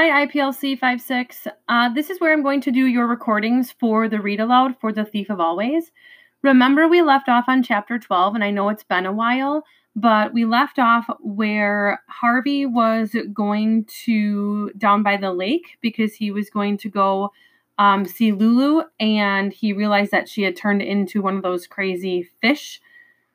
Hi, IPLC 56. Uh, this is where I'm going to do your recordings for the read aloud for The Thief of Always. Remember, we left off on chapter 12, and I know it's been a while, but we left off where Harvey was going to down by the lake because he was going to go um, see Lulu, and he realized that she had turned into one of those crazy fish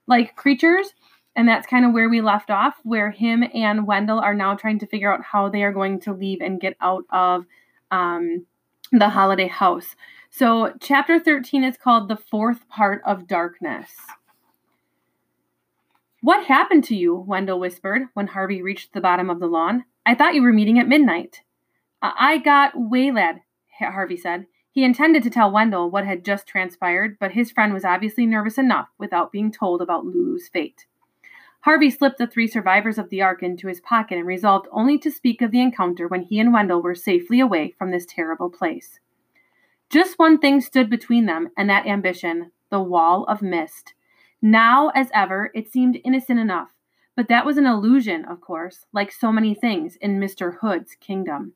like creatures. And that's kind of where we left off, where him and Wendell are now trying to figure out how they are going to leave and get out of um, the holiday house. So, chapter 13 is called The Fourth Part of Darkness. What happened to you? Wendell whispered when Harvey reached the bottom of the lawn. I thought you were meeting at midnight. I got waylaid, Harvey said. He intended to tell Wendell what had just transpired, but his friend was obviously nervous enough without being told about Lulu's fate. Harvey slipped the three survivors of the Ark into his pocket and resolved only to speak of the encounter when he and Wendell were safely away from this terrible place. Just one thing stood between them and that ambition the wall of mist. Now, as ever, it seemed innocent enough, but that was an illusion, of course, like so many things in Mr. Hood's kingdom.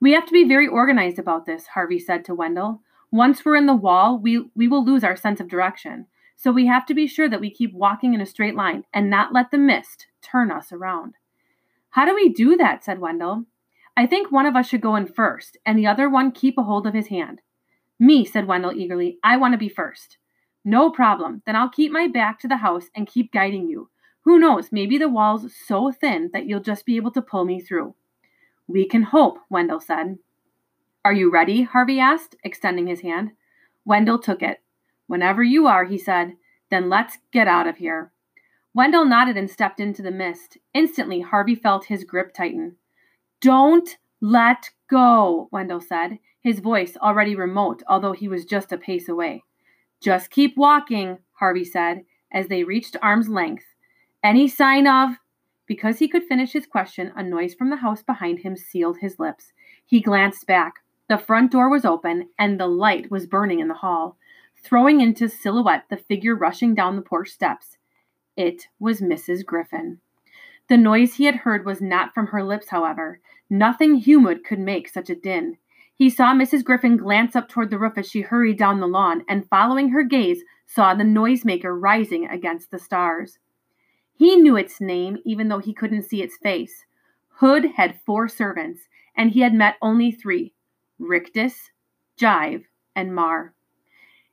We have to be very organized about this, Harvey said to Wendell. Once we're in the wall, we, we will lose our sense of direction. So we have to be sure that we keep walking in a straight line and not let the mist turn us around. How do we do that? said Wendell. I think one of us should go in first, and the other one keep a hold of his hand. Me, said Wendell eagerly. I want to be first. No problem. Then I'll keep my back to the house and keep guiding you. Who knows, maybe the wall's so thin that you'll just be able to pull me through. We can hope, Wendell said. Are you ready? Harvey asked, extending his hand. Wendell took it. Whenever you are, he said. Then let's get out of here. Wendell nodded and stepped into the mist. Instantly, Harvey felt his grip tighten. Don't let go, Wendell said, his voice already remote, although he was just a pace away. Just keep walking, Harvey said, as they reached arm's length. Any sign of. Because he could finish his question, a noise from the house behind him sealed his lips. He glanced back. The front door was open, and the light was burning in the hall throwing into silhouette the figure rushing down the porch steps. It was Mrs. Griffin. The noise he had heard was not from her lips, however. Nothing human could make such a din. He saw Mrs. Griffin glance up toward the roof as she hurried down the lawn, and following her gaze, saw the noisemaker rising against the stars. He knew its name, even though he couldn't see its face. Hood had four servants, and he had met only three Rictus, Jive, and Marr.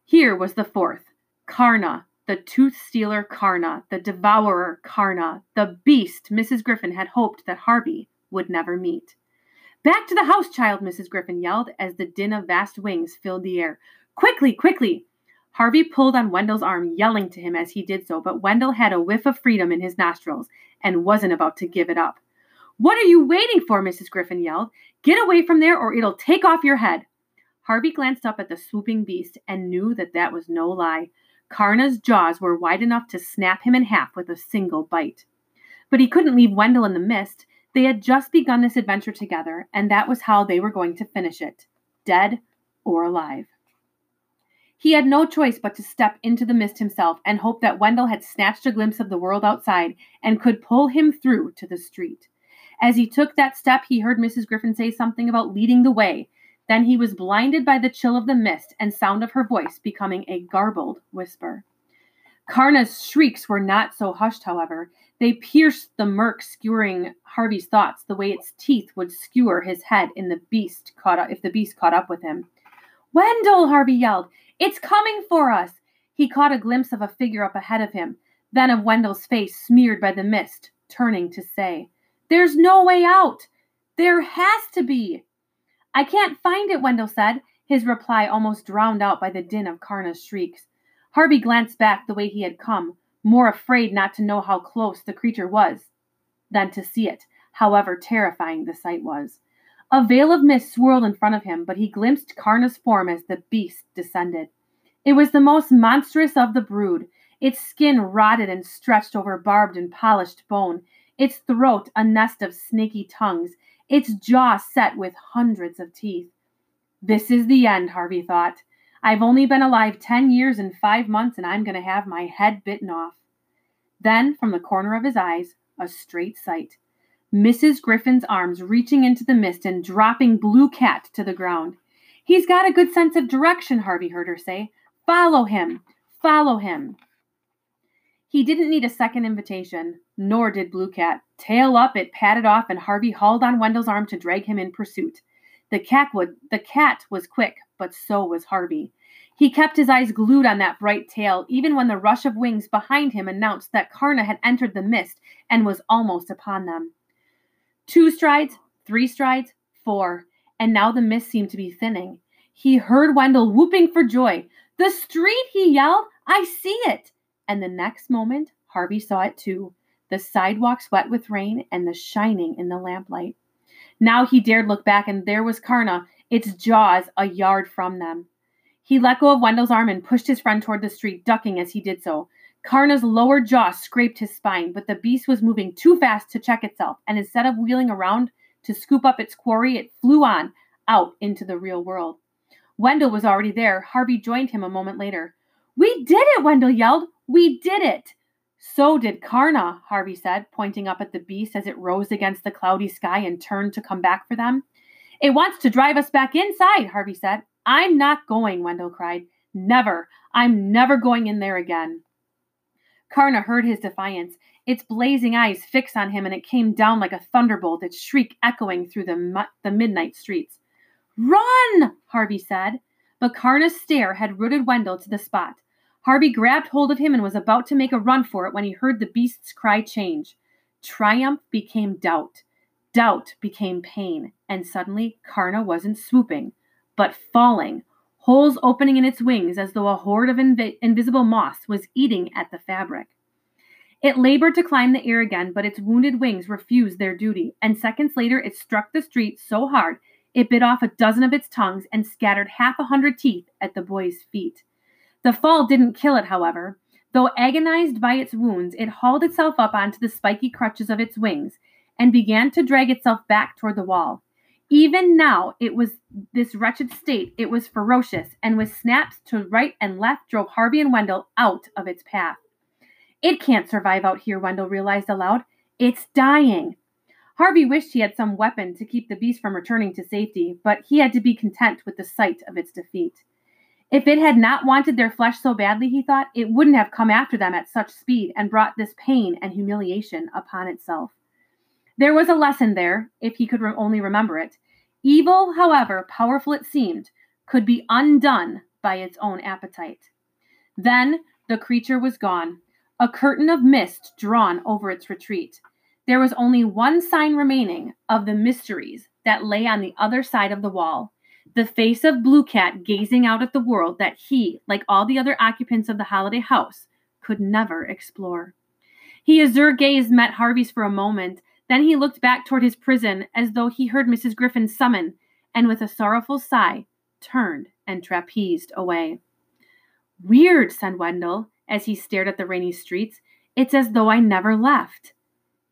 Here was the fourth Carna, the tooth stealer Carna, the devourer Carna, the beast Mrs. Griffin had hoped that Harvey would never meet. Back to the house, child, Mrs. Griffin yelled as the din of vast wings filled the air. Quickly, quickly! Harvey pulled on Wendell's arm, yelling to him as he did so, but Wendell had a whiff of freedom in his nostrils and wasn't about to give it up. What are you waiting for? Mrs. Griffin yelled. Get away from there or it'll take off your head. Harvey glanced up at the swooping beast and knew that that was no lie. Carna's jaws were wide enough to snap him in half with a single bite. But he couldn't leave Wendell in the mist. They had just begun this adventure together, and that was how they were going to finish it dead or alive. He had no choice but to step into the mist himself and hope that Wendell had snatched a glimpse of the world outside and could pull him through to the street. As he took that step, he heard Mrs. Griffin say something about leading the way, then he was blinded by the chill of the mist and sound of her voice becoming a garbled whisper. Carna's shrieks were not so hushed, however. They pierced the murk, skewering Harvey's thoughts the way its teeth would skewer his head in the beast caught up if the beast caught up with him. Wendell, Harvey yelled, it's coming for us. He caught a glimpse of a figure up ahead of him, then of Wendell's face smeared by the mist, turning to say, There's no way out. There has to be. I can't find it, Wendell said, his reply almost drowned out by the din of Carna's shrieks. Harvey glanced back the way he had come, more afraid not to know how close the creature was than to see it, however terrifying the sight was. A veil of mist swirled in front of him, but he glimpsed Carna's form as the beast descended. It was the most monstrous of the brood, its skin rotted and stretched over barbed and polished bone, its throat a nest of snaky tongues, its jaw set with hundreds of teeth. This is the end, Harvey thought. I've only been alive ten years and five months, and I'm going to have my head bitten off. Then, from the corner of his eyes, a straight sight. Mrs. Griffin's arms reaching into the mist and dropping Blue Cat to the ground. He's got a good sense of direction, Harvey heard her say. Follow him. Follow him. He didn't need a second invitation, nor did Blue Cat. Tail up, it padded off, and Harvey hauled on Wendell's arm to drag him in pursuit. The cat would the cat was quick, but so was Harvey. He kept his eyes glued on that bright tail, even when the rush of wings behind him announced that Carna had entered the mist and was almost upon them. Two strides, three strides, four, and now the mist seemed to be thinning. He heard Wendell whooping for joy. The street, he yelled. I see it. And the next moment, Harvey saw it too the sidewalks wet with rain and the shining in the lamplight. Now he dared look back, and there was Carna, its jaws a yard from them. He let go of Wendell's arm and pushed his friend toward the street, ducking as he did so. Carna's lower jaw scraped his spine, but the beast was moving too fast to check itself, and instead of wheeling around to scoop up its quarry, it flew on out into the real world. Wendell was already there. Harvey joined him a moment later. We did it, Wendell yelled. We did it. So did Carna, Harvey said, pointing up at the beast as it rose against the cloudy sky and turned to come back for them. It wants to drive us back inside, Harvey said. I'm not going, Wendell cried. Never. I'm never going in there again. Carna heard his defiance, its blazing eyes fixed on him, and it came down like a thunderbolt, its shriek echoing through the, mu- the midnight streets. Run! Harvey said. But Carna's stare had rooted Wendell to the spot. Harvey grabbed hold of him and was about to make a run for it when he heard the beast's cry change. Triumph became doubt. Doubt became pain. And suddenly, Carna wasn't swooping, but falling, holes opening in its wings as though a horde of inv- invisible moths was eating at the fabric. It labored to climb the air again, but its wounded wings refused their duty, and seconds later it struck the street so hard it bit off a dozen of its tongues and scattered half a hundred teeth at the boy's feet. The fall didn't kill it, however. Though agonized by its wounds, it hauled itself up onto the spiky crutches of its wings and began to drag itself back toward the wall. Even now, it was this wretched state, it was ferocious, and with snaps to right and left drove Harvey and Wendell out of its path. It can't survive out here, Wendell realized aloud. It's dying. Harvey wished he had some weapon to keep the beast from returning to safety, but he had to be content with the sight of its defeat. If it had not wanted their flesh so badly, he thought, it wouldn't have come after them at such speed and brought this pain and humiliation upon itself. There was a lesson there, if he could re- only remember it. Evil, however powerful it seemed, could be undone by its own appetite. Then the creature was gone, a curtain of mist drawn over its retreat. There was only one sign remaining of the mysteries that lay on the other side of the wall the face of Blue Cat gazing out at the world that he, like all the other occupants of the holiday house, could never explore. His azure gaze met Harvey's for a moment, then he looked back toward his prison as though he heard Mrs. Griffin summon, and with a sorrowful sigh, turned and trapezed away. Weird, said Wendell, as he stared at the rainy streets. It's as though I never left.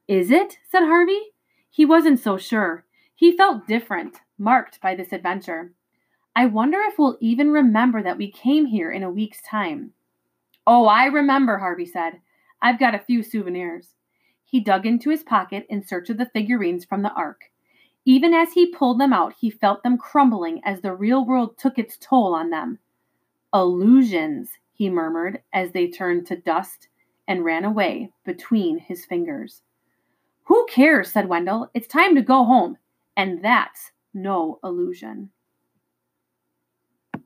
Is it? said Harvey. He wasn't so sure. He felt different, marked by this adventure. I wonder if we'll even remember that we came here in a week's time. Oh, I remember, Harvey said. I've got a few souvenirs. He dug into his pocket in search of the figurines from the Ark. Even as he pulled them out, he felt them crumbling as the real world took its toll on them. Illusions, he murmured as they turned to dust and ran away between his fingers. Who cares? said Wendell. It's time to go home. And that's no illusion.